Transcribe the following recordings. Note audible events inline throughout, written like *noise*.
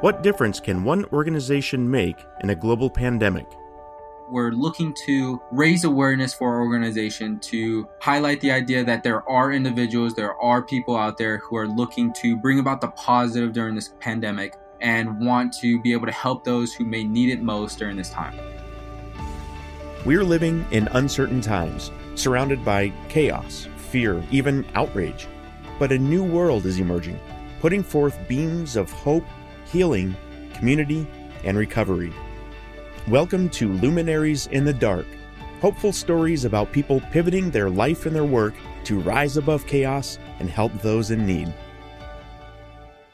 What difference can one organization make in a global pandemic? We're looking to raise awareness for our organization to highlight the idea that there are individuals, there are people out there who are looking to bring about the positive during this pandemic and want to be able to help those who may need it most during this time. We're living in uncertain times, surrounded by chaos, fear, even outrage. But a new world is emerging, putting forth beams of hope, healing, community, and recovery. Welcome to Luminaries in the Dark, hopeful stories about people pivoting their life and their work to rise above chaos and help those in need.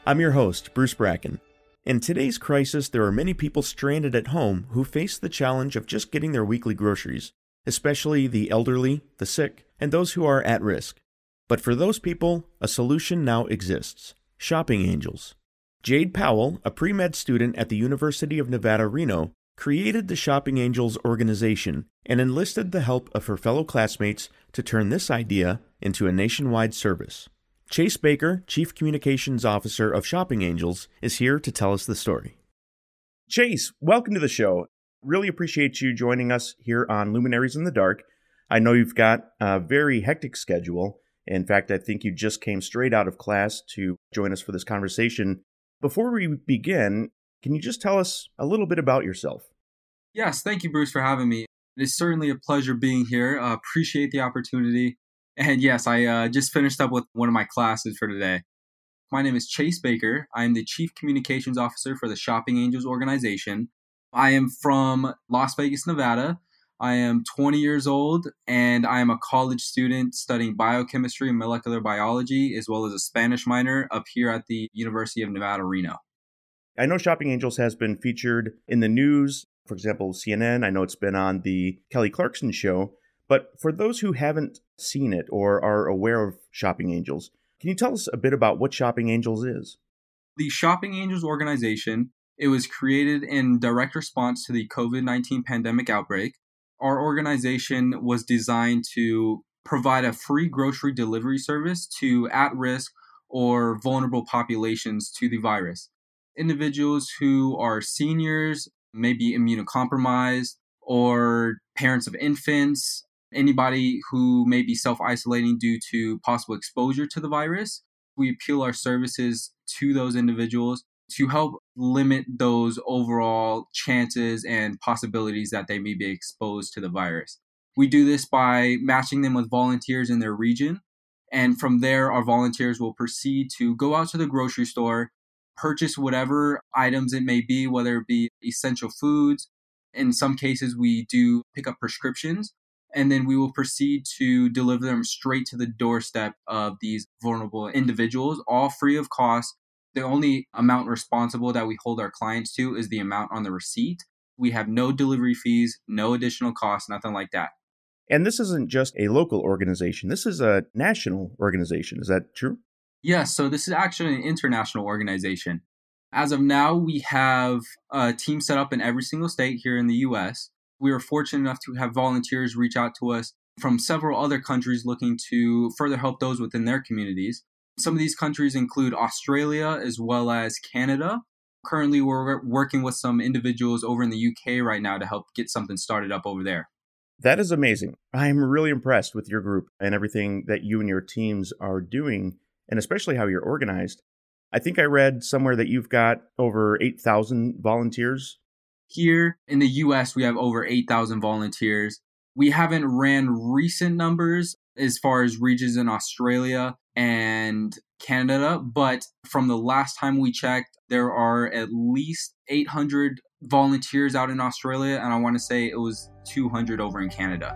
I'm your host, Bruce Bracken. In today's crisis, there are many people stranded at home who face the challenge of just getting their weekly groceries, especially the elderly, the sick, and those who are at risk. But for those people, a solution now exists Shopping Angels. Jade Powell, a pre med student at the University of Nevada, Reno, created the Shopping Angels organization and enlisted the help of her fellow classmates to turn this idea into a nationwide service. Chase Baker, Chief Communications Officer of Shopping Angels, is here to tell us the story. Chase, welcome to the show. Really appreciate you joining us here on Luminaries in the Dark. I know you've got a very hectic schedule. In fact, I think you just came straight out of class to join us for this conversation. Before we begin, can you just tell us a little bit about yourself? Yes, thank you, Bruce, for having me. It is certainly a pleasure being here. Uh, appreciate the opportunity. *laughs* And yes, I uh, just finished up with one of my classes for today. My name is Chase Baker. I am the Chief Communications Officer for the Shopping Angels organization. I am from Las Vegas, Nevada. I am 20 years old and I am a college student studying biochemistry and molecular biology, as well as a Spanish minor up here at the University of Nevada, Reno. I know Shopping Angels has been featured in the news, for example, CNN. I know it's been on the Kelly Clarkson show. But for those who haven't seen it or are aware of Shopping Angels, can you tell us a bit about what Shopping Angels is? The Shopping Angels organization, it was created in direct response to the COVID-19 pandemic outbreak. Our organization was designed to provide a free grocery delivery service to at-risk or vulnerable populations to the virus individuals who are seniors, maybe immunocompromised, or parents of infants, anybody who may be self isolating due to possible exposure to the virus. We appeal our services to those individuals to help limit those overall chances and possibilities that they may be exposed to the virus. We do this by matching them with volunteers in their region. And from there, our volunteers will proceed to go out to the grocery store, purchase whatever items it may be, whether it be essential foods. In some cases, we do pick up prescriptions, and then we will proceed to deliver them straight to the doorstep of these vulnerable individuals, all free of cost. The only amount responsible that we hold our clients to is the amount on the receipt. We have no delivery fees, no additional costs, nothing like that. And this isn't just a local organization, this is a national organization. Is that true? Yes, so this is actually an international organization. As of now, we have a team set up in every single state here in the US. We are fortunate enough to have volunteers reach out to us from several other countries looking to further help those within their communities. Some of these countries include Australia as well as Canada. Currently, we're working with some individuals over in the UK right now to help get something started up over there. That is amazing. I am really impressed with your group and everything that you and your teams are doing and especially how you're organized. I think I read somewhere that you've got over 8,000 volunteers. Here in the US, we have over 8,000 volunteers. We haven't ran recent numbers as far as regions in Australia and Canada, but from the last time we checked, there are at least 800 volunteers out in Australia, and I want to say it was 200 over in Canada.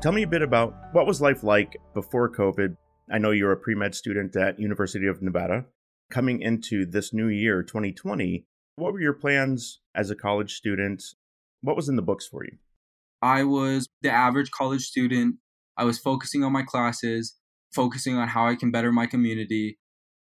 Tell me a bit about what was life like before COVID. I know you're a pre-med student at University of Nevada. Coming into this new year, 2020, what were your plans as a college student? What was in the books for you? I was the average college student. I was focusing on my classes, focusing on how I can better my community.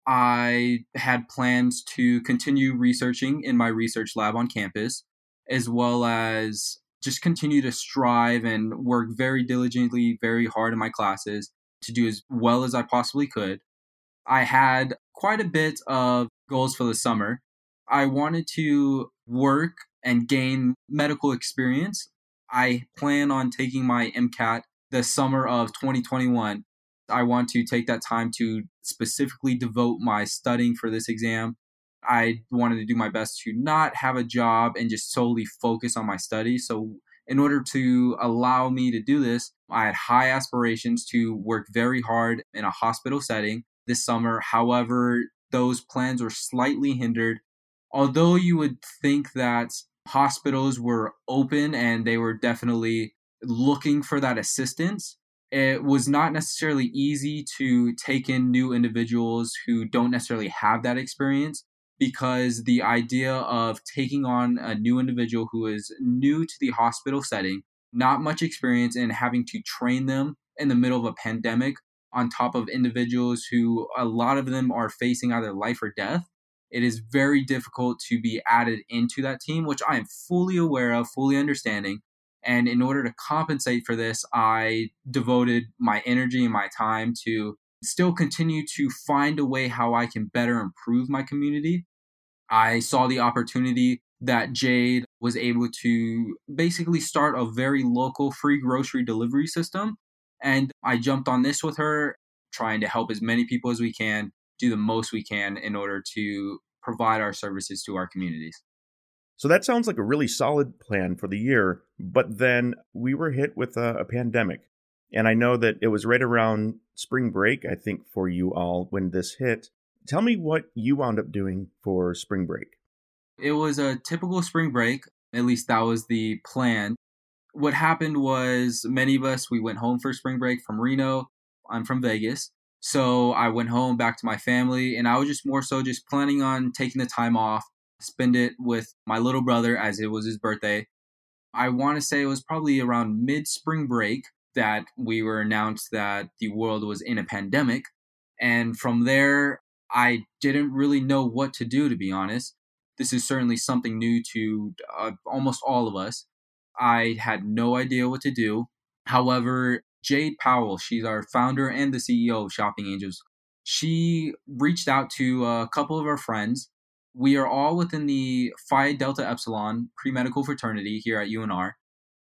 I had plans to continue researching in my research lab on campus, as well as just continue to strive and work very diligently, very hard in my classes. to do as well as I possibly could. I had quite a bit of goals for the summer. I wanted to work and gain medical experience. I plan on taking my MCAT the summer of 2021. I want to take that time to specifically devote my studying for this exam. I wanted to do my best to not have a job and just solely focus on my studies. So, in order to allow me to do this, I had high aspirations to work very hard in a hospital setting this summer. However, those plans were slightly hindered. Although you would think that hospitals were open and they were definitely looking for that assistance, it was not necessarily easy to take in new individuals who don't necessarily have that experience because the idea of taking on a new individual who is new to the hospital setting, not much experience, and having to train them in the middle of a pandemic on top of individuals who a lot of them are facing either life or death, it is very difficult to be added into that team, which I am fully aware of, fully understanding. And in order to compensate for this, I devoted my energy and my time to still continue to find a way how I can better improve my community. I saw the opportunity that Jade was able to basically start a very local free grocery delivery system. And I jumped on this with her, trying to help as many people as we can, do the most we can in order to provide our services to our communities. So that sounds like a really solid plan for the year, but then we were hit with a, a pandemic. And I know that it was right around spring break, I think, for you all when this hit. Tell me what you wound up doing for spring break. It was a typical spring break. At least that was the plan. What happened was many of us, we went home for spring break from Reno. I'm from Vegas. So I went home back to my family and I was just more so just planning on taking the time off, spend it with my little brother as it was his birthday. I want to say it was probably around mid spring break that we were announced that the world was in a pandemic. And from there, I didn't really know what to do, to be honest. This is certainly something new to uh, almost all of us. I had no idea what to do. However, Jade Powell, she's our founder and the CEO of Shopping Angels. She reached out to a couple of our friends we are all within the Phi Delta Epsilon pre medical fraternity here at UNR.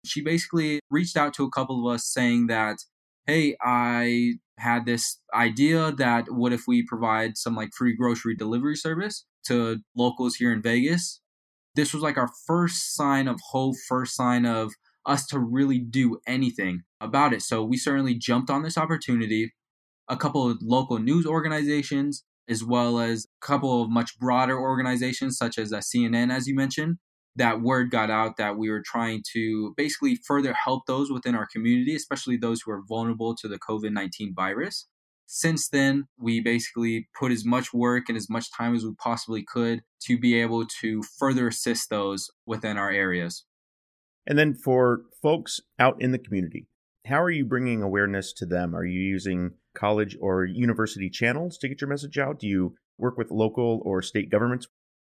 She basically reached out to a couple of us saying that, hey, I had this idea that what if we provide some like free grocery delivery service to locals here in Vegas? This was like our first sign of hope, first sign of us to really do anything about it. So we certainly jumped on this opportunity. A couple of local news organizations as well as a couple of much broader organizations such as uh, CNN, as you mentioned. That word got out that we were trying to basically further help those within our community, especially those who are vulnerable to the COVID 19 virus. Since then, we basically put as much work and as much time as we possibly could to be able to further assist those within our areas. And then for folks out in the community, how are you bringing awareness to them? Are you using college or university channels to get your message out? Do you work with local or state governments?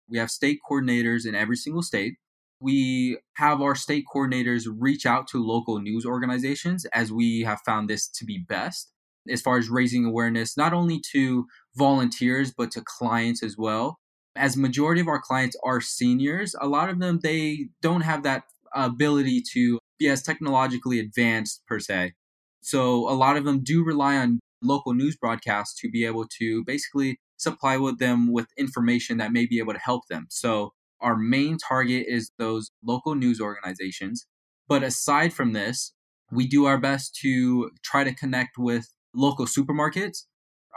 We have state coordinators in every single state. We have our state coordinators reach out to local news organizations as we have found this to be best as far as raising awareness, not only to volunteers, but to clients as well. As majority of our clients are seniors, a lot of them, they don't have that ability to be as technologically advanced per se. So a lot of them do rely on local news broadcasts to be able to basically supply with them with information that may be able to help them. So our main target is those local news organizations. But aside from this, we do our best to try to connect with local supermarkets.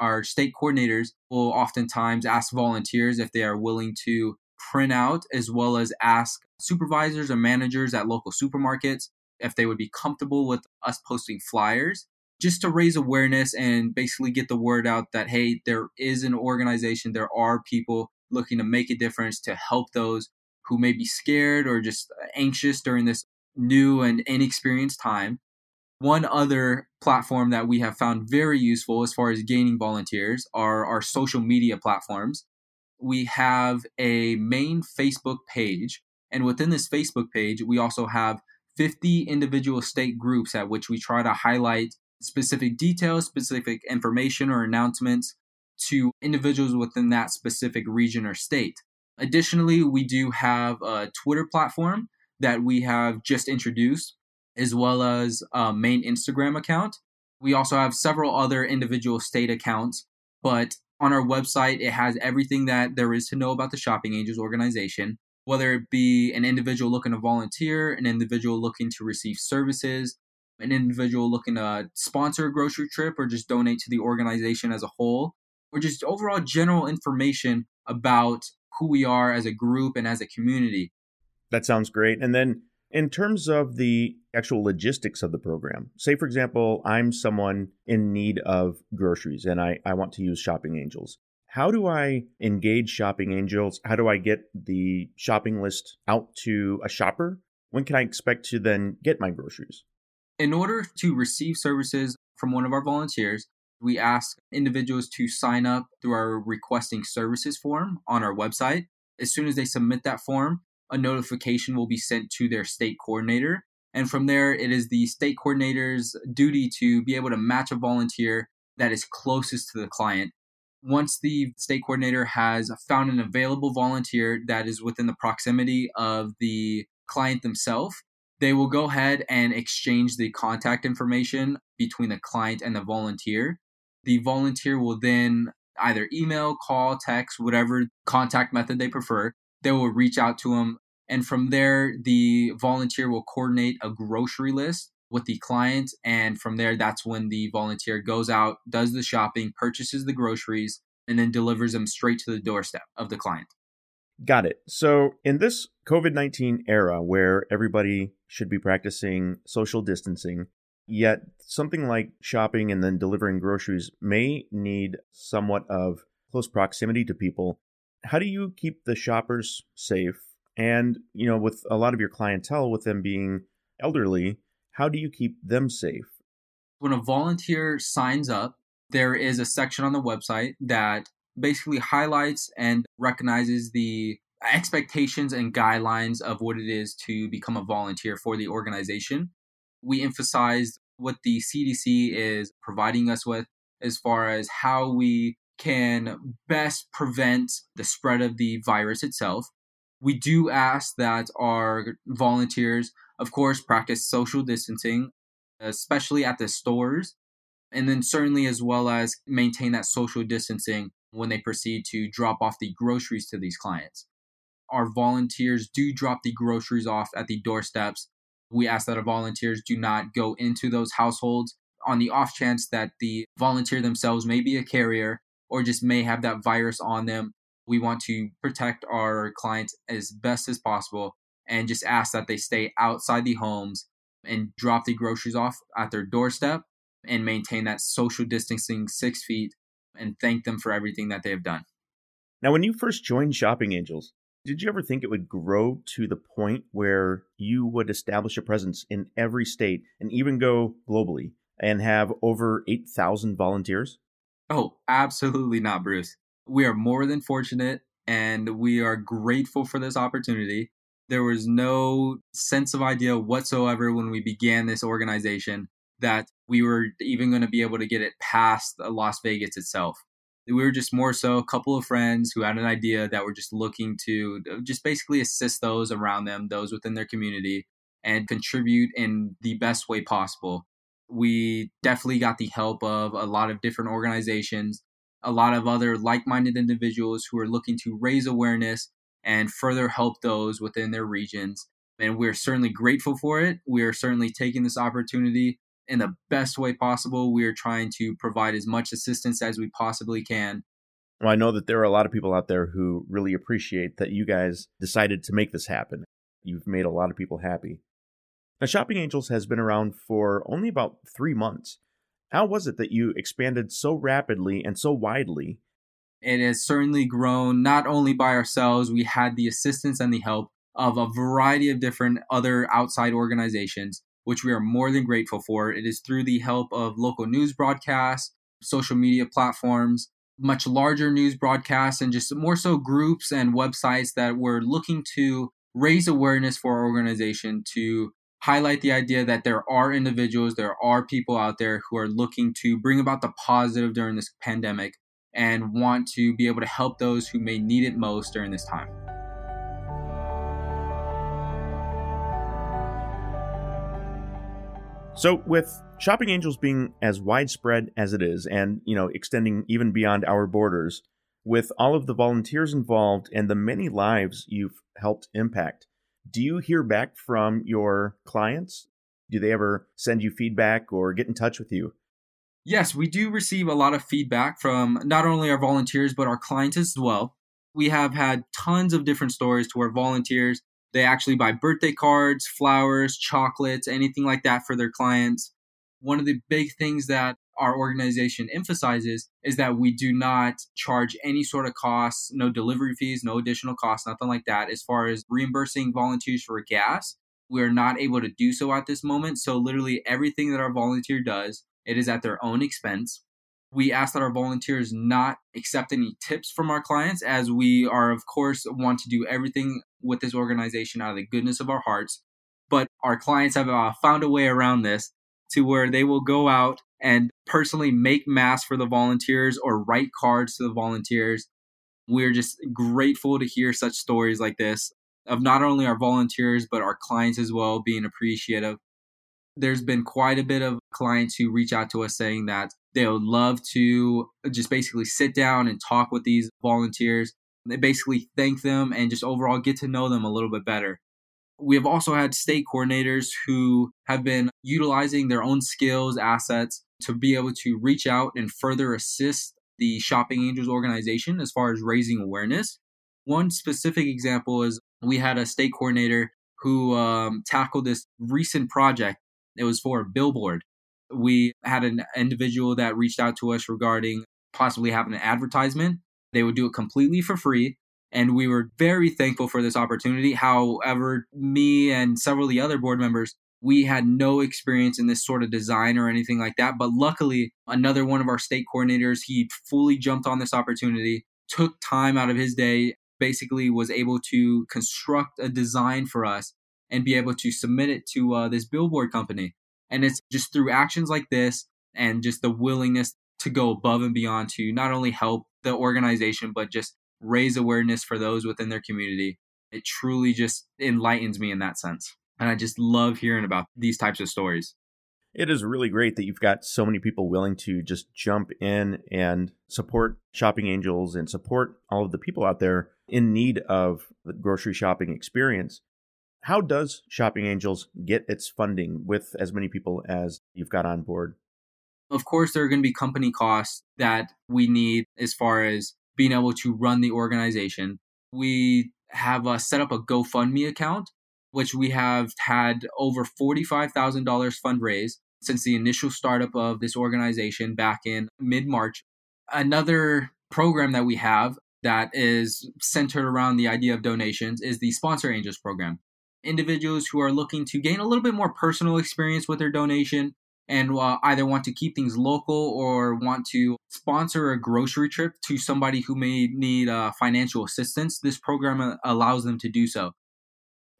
Our state coordinators will oftentimes ask volunteers if they are willing to print out as well as ask supervisors or managers at local supermarkets if they would be comfortable with us posting flyers just to raise awareness and basically get the word out that hey there is an organization there are people looking to make a difference to help those who may be scared or just anxious during this new and inexperienced time. One other platform that we have found very useful as far as gaining volunteers are our social media platforms. We have a main facebook page and within this Facebook page, we also have 50 individual state groups at which we try to highlight specific details, specific information or announcements to individuals within that specific region or state. Additionally, we do have a Twitter platform that we have just introduced, as well as a main Instagram account. We also have several other individual state accounts, but on our website, it has everything that there is to know about the Shopping Angels organization, whether it be an individual looking to volunteer, an individual looking to receive services, an individual looking to sponsor a grocery trip, or just donate to the organization as a whole, or just overall general information about who we are as a group and as a community. That sounds great. And then in terms of the actual logistics of the program, say, for example, I'm someone in need of groceries and I, I want to use Shopping Angels. How do I engage Shopping Angels? How do I get the shopping list out to a shopper? When can I expect to then get my groceries? In order to receive services from one of our volunteers, we ask individuals to sign up through our requesting services form on our website. As soon as they submit that form, a notification will be sent to their state coordinator. And from there, it is the state coordinator's duty to be able to match a volunteer that is closest to the client. Once the state coordinator has found an available volunteer that is within the proximity of the client themselves, they will go ahead and exchange the contact information between the client and the volunteer. The volunteer will then either email, call, text, whatever contact method they prefer. They will reach out to them. And from there, the volunteer will coordinate a grocery list with the client. And from there, that's when the volunteer goes out, does the shopping, purchases the groceries, and then delivers them straight to the doorstep of the client. Got it. So, in this COVID 19 era where everybody should be practicing social distancing, Yet, something like shopping and then delivering groceries may need somewhat of close proximity to people. How do you keep the shoppers safe? And, you know, with a lot of your clientele, with them being elderly, how do you keep them safe? When a volunteer signs up, there is a section on the website that basically highlights and recognizes the expectations and guidelines of what it is to become a volunteer for the organization we emphasized what the CDC is providing us with as far as how we can best prevent the spread of the virus itself. We do ask that our volunteers, of course, practice social distancing, especially at the stores, and then certainly as well as maintain that social distancing when they proceed to drop off the groceries to these clients. Our volunteers do drop the groceries off at the doorsteps we ask that our volunteers do not go into those households on the off chance that the volunteer themselves may be a carrier or just may have that virus on them. We want to protect our clients as best as possible and just ask that they stay outside the homes and drop the groceries off at their doorstep and maintain that social distancing six feet and thank them for everything that they have done. Now, when you first joined Shopping Angels, did you ever think it would grow to the point where you would establish a presence in every state and even go globally and have over 8,000 volunteers? Oh, absolutely not, Bruce. We are more than fortunate and we are grateful for this opportunity. There was no sense of idea whatsoever when we began this organization that we were even going to be able to get it past Las Vegas itself we were just more so a couple of friends who had an idea that were just looking to uh, just basically assist those around them, those within their community, and contribute in the best way possible. We definitely got the help of a lot of different organizations, a lot of other like minded individuals who are looking to raise awareness and further help those within their regions. And we're certainly grateful for it. We are certainly taking this opportunity in the best way possible. We are trying to provide as much assistance as we possibly can. Well, I know that there are a lot of people out there who really appreciate that you guys decided to make this happen. You've made a lot of people happy. Now, Shopping Angels has been around for only about three months. How was it that you expanded so rapidly and so widely? It has certainly grown not only by ourselves, we had the assistance and the help of a variety of different other outside organizations which we are more than grateful for. It is through the help of local news broadcasts, social media platforms, much larger news broadcasts, and just more so groups and websites that were looking to raise awareness for our organization to highlight the idea that there are individuals, there are people out there who are looking to bring about the positive during this pandemic and want to be able to help those who may need it most during this time. So, with Shopping Angels being as widespread as it is, and you know, extending even beyond our borders, with all of the volunteers involved and the many lives you've helped impact, do you hear back from your clients? Do they ever send you feedback or get in touch with you? Yes, we do receive a lot of feedback from not only our volunteers, but our clients as well. We have had tons of different stories to where volunteers, they actually buy birthday cards, flowers, chocolates, anything like that for their clients. One of the big things that our organization emphasizes is that we do not charge any sort of costs, no delivery fees, no additional costs, nothing like that. As far as reimbursing volunteers for gas, we are not able to do so at this moment. So, literally, everything that our volunteer does, it is at their own expense. We ask that our volunteers not accept any tips from our clients, as we are, of course, want to do everything with this organization out of the goodness of our hearts. But our clients have uh, found a way around this to where they will go out and personally make masks for the volunteers or write cards to the volunteers. We're just grateful to hear such stories like this of not only our volunteers, but our clients as well being appreciative. There's been quite a bit of clients who reach out to us saying that they would love to just basically sit down and talk with these volunteers. They basically thank them and just overall get to know them a little bit better. We have also had state coordinators who have been utilizing their own skills, assets to be able to reach out and further assist the Shopping Angels organization as far as raising awareness. One specific example is we had a state coordinator who um, tackled this recent project. It was for a billboard. We had an individual that reached out to us regarding possibly having an advertisement. They would do it completely for free. And we were very thankful for this opportunity. However, me and several of the other board members we had no experience in this sort of design or anything like that. But luckily, another one of our state coordinators, he fully jumped on this opportunity, took time out of his day, basically was able to construct a design for us and be able to submit it to uh, this billboard company. And it's just through actions like this and just the willingness to go above and beyond to not only help the organization, but just raise awareness for those within their community. It truly just enlightens me in that sense. And I just love hearing about these types of stories. It is really great that you've got so many people willing to just jump in and support Shopping Angels and support all of the people out there in need of the grocery shopping experience. How does Shopping Angels get its funding with as many people as you've got on board? Of course, there are going to be company costs that we need as far as being able to run the organization. We have uh, set up a GoFundMe account which we have had over $45,000 fundraised since the initial startup of this organization back in mid March. Another program that we have that is centered around the idea of donations is the Sponsor Angels program. Individuals who are looking to gain a little bit more personal experience with their donation and uh, either want to keep things local or want to sponsor a grocery trip to somebody who may need uh, financial assistance, this program uh, allows them to do so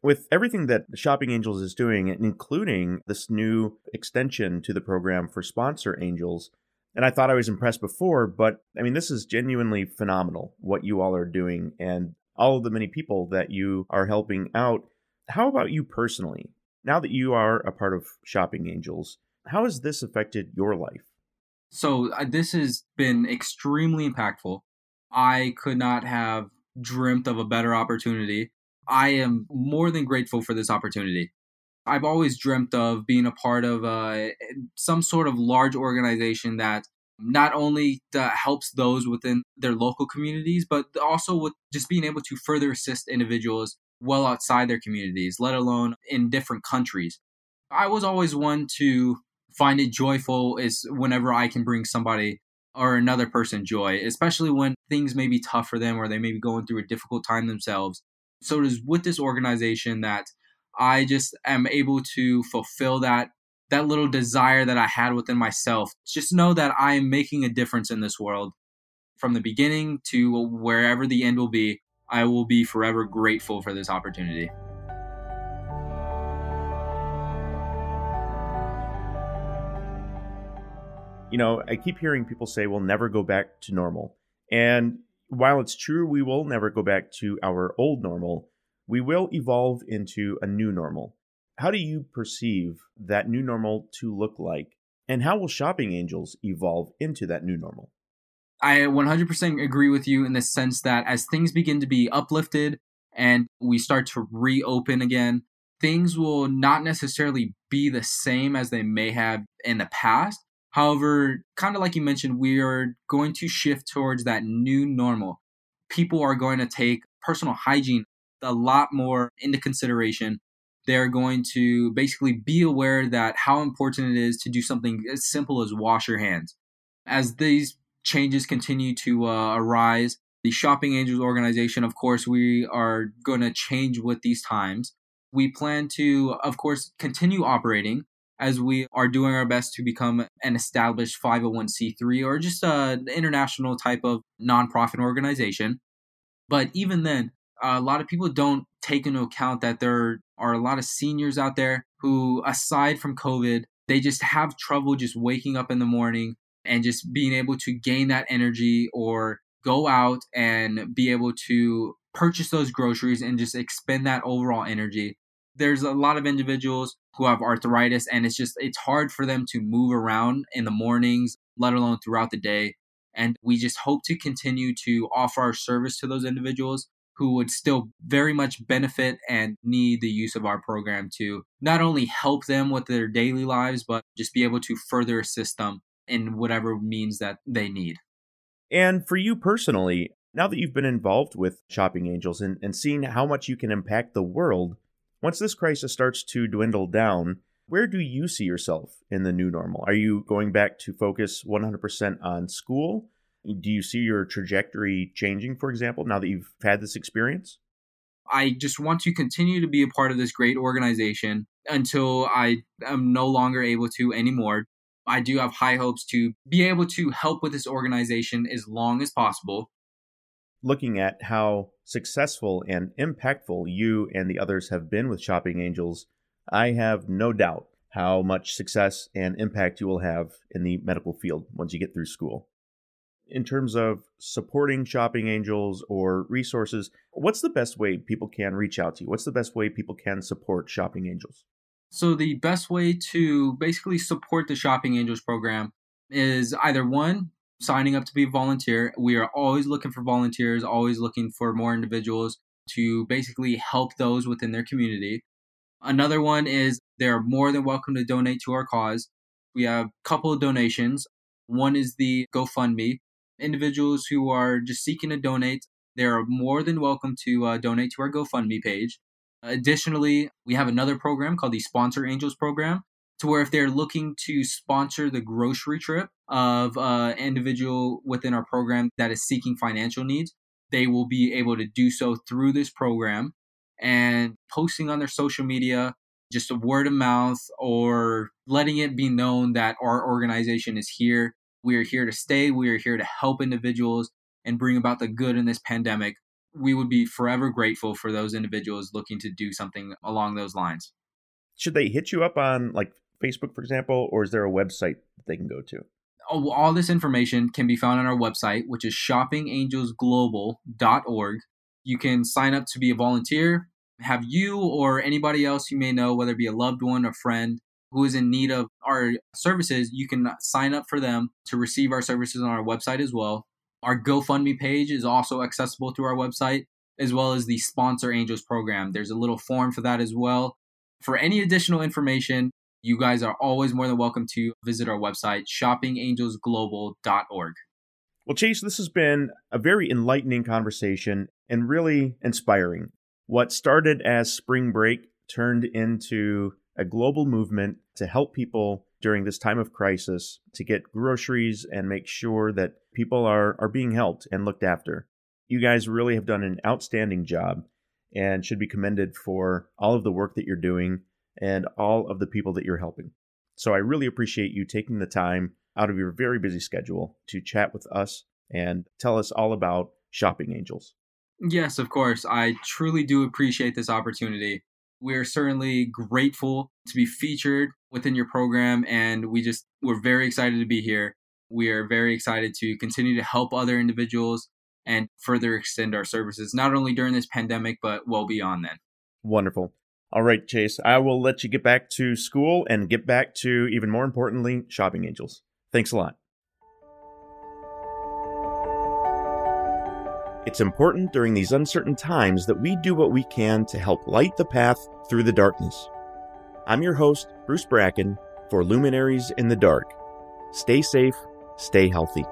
with everything that Shopping Angels is doing, including this new extension to the program for sponsor angels, and I thought I was impressed before, but I mean, this is genuinely phenomenal what you all are doing and all of the many people that you are helping out. How about you personally? Now that you are a part of Shopping Angels, how has this affected your life? So, uh, this has been extremely impactful. I could not have dreamt of a better opportunity I am more than grateful for this opportunity. I've always dreamt of being a part of uh, some sort of large organization that not only uh, helps those within their local communities, but also with just being able to further assist individuals well outside their communities, let alone in different countries. I was always one to find it joyful is whenever I can bring somebody or another person joy, especially when things may be tough for them or they may be going through a difficult time themselves so it is with this organization that I just am able to fulfill that that little desire that I had within myself. Just know that I am making a difference in this world from the beginning to wherever the end will be. I will be forever grateful for this opportunity. You know, I keep hearing people say we'll never go back to normal. And while it's true we will never go back to our old normal, we will evolve into a new normal. How do you perceive that new normal to look like? And how will shopping angels evolve into that new normal? I 100% agree with you in the sense that as things begin to be uplifted and we start to reopen again, things will not necessarily be the same as they may have in the past. However, kind of like you mentioned, we are going to shift towards that new normal. People are going to take personal hygiene a lot more into consideration. They're going to basically be aware that how important it is to do something as simple as wash your hands. As these changes continue to uh, arise, the Shopping Angels organization, of course, we are going to change with these times. We plan to, of course, continue operating as we are doing our best to become an established 501c3 or just an international type of nonprofit organization. But even then, a lot of people don't take into account that there are a lot of seniors out there who, aside from COVID, they just have trouble just waking up in the morning and just being able to gain that energy or go out and be able to purchase those groceries and just expend that overall energy. There's a lot of individuals who have arthritis and it's just it's hard for them to move around in the mornings let alone throughout the day. And we just hope to continue to offer our service to those individuals who would still very much benefit and need the use of our program to not only help them with their daily lives but just be able to further assist them in whatever means that they need and for you personally now that you've been involved with shopping angels and, and seen how much you can impact the world once this crisis starts to dwindle down, where do you see yourself in the new normal? Are you going back to focus 100% on school? Do you see your trajectory changing, for example, now that you've had this experience? I just want to continue to be a part of this great organization until I am no longer able to anymore. I do have high hopes to be able to help with this organization as long as possible looking at how successful and impactful you and the others have been with Shopping Angels, I have no doubt how much success and impact you will have in the medical field once you get through school. In terms of supporting Shopping Angels or resources, what's the best way people can reach out to you? What's the best way people can support Shopping Angels? So, the best way to basically support the Shopping Angels program is either one, signing up to be a volunteer. We are always looking for volunteers, always looking for more individuals to basically help those within their community. Another one is they're more than welcome to donate to our cause. We have a couple of donations. One is the GoFundMe. Individuals who are just seeking to donate, they're more than welcome to uh, donate to our GoFundMe page. Additionally, we have another program called the Sponsor Angels program to where if they're looking to sponsor the grocery trip of an uh, individual within our program that is seeking financial needs, they will be able to do so through this program and posting on their social media, just a word of mouth or letting it be known that our organization is here. We are here to stay. We are here to help individuals and bring about the good in this pandemic. We would be forever grateful for those individuals looking to do something along those lines. Should they hit you up on like Facebook, for example, or is there a website that they can go to? Oh, all this information can be found on our website, which is shoppingangelsglobal.org. You can sign up to be a volunteer, have you or anybody else you may know, whether it be a loved one or friend, who is in need of our services, you can sign up for them to receive our services on our website as well. Our GoFundMe page is also accessible through our website, as well as the Sponsor Angels program. There's a little form for that as well. For any additional information, you guys are always more than welcome to visit our website, shoppingangelsglobal.org. Well, Chase, this has been a very enlightening conversation and really inspiring. What started as spring break turned into a global movement to help people during this time of crisis to get groceries and make sure that people are, are being helped and looked after. You guys really have done an outstanding job and should be commended for all of the work that you're doing and all of the people that you're helping. So I really appreciate you taking the time out of your very busy schedule to chat with us and tell us all about Shopping Angels. Yes, of course. I truly do appreciate this opportunity. We're certainly grateful to be featured within your program. And we just, we're very excited to be here. We are very excited to continue to help other individuals and further extend our services, not only during this pandemic, but well beyond then. Wonderful. All right, Chase, I will let you get back to school and get back to, even more importantly, Shopping Angels. Thanks a lot. It's important during these uncertain times that we do what we can to help light the path through the darkness. I'm your host, Bruce Bracken, for Luminaries in the Dark. Stay safe, stay healthy.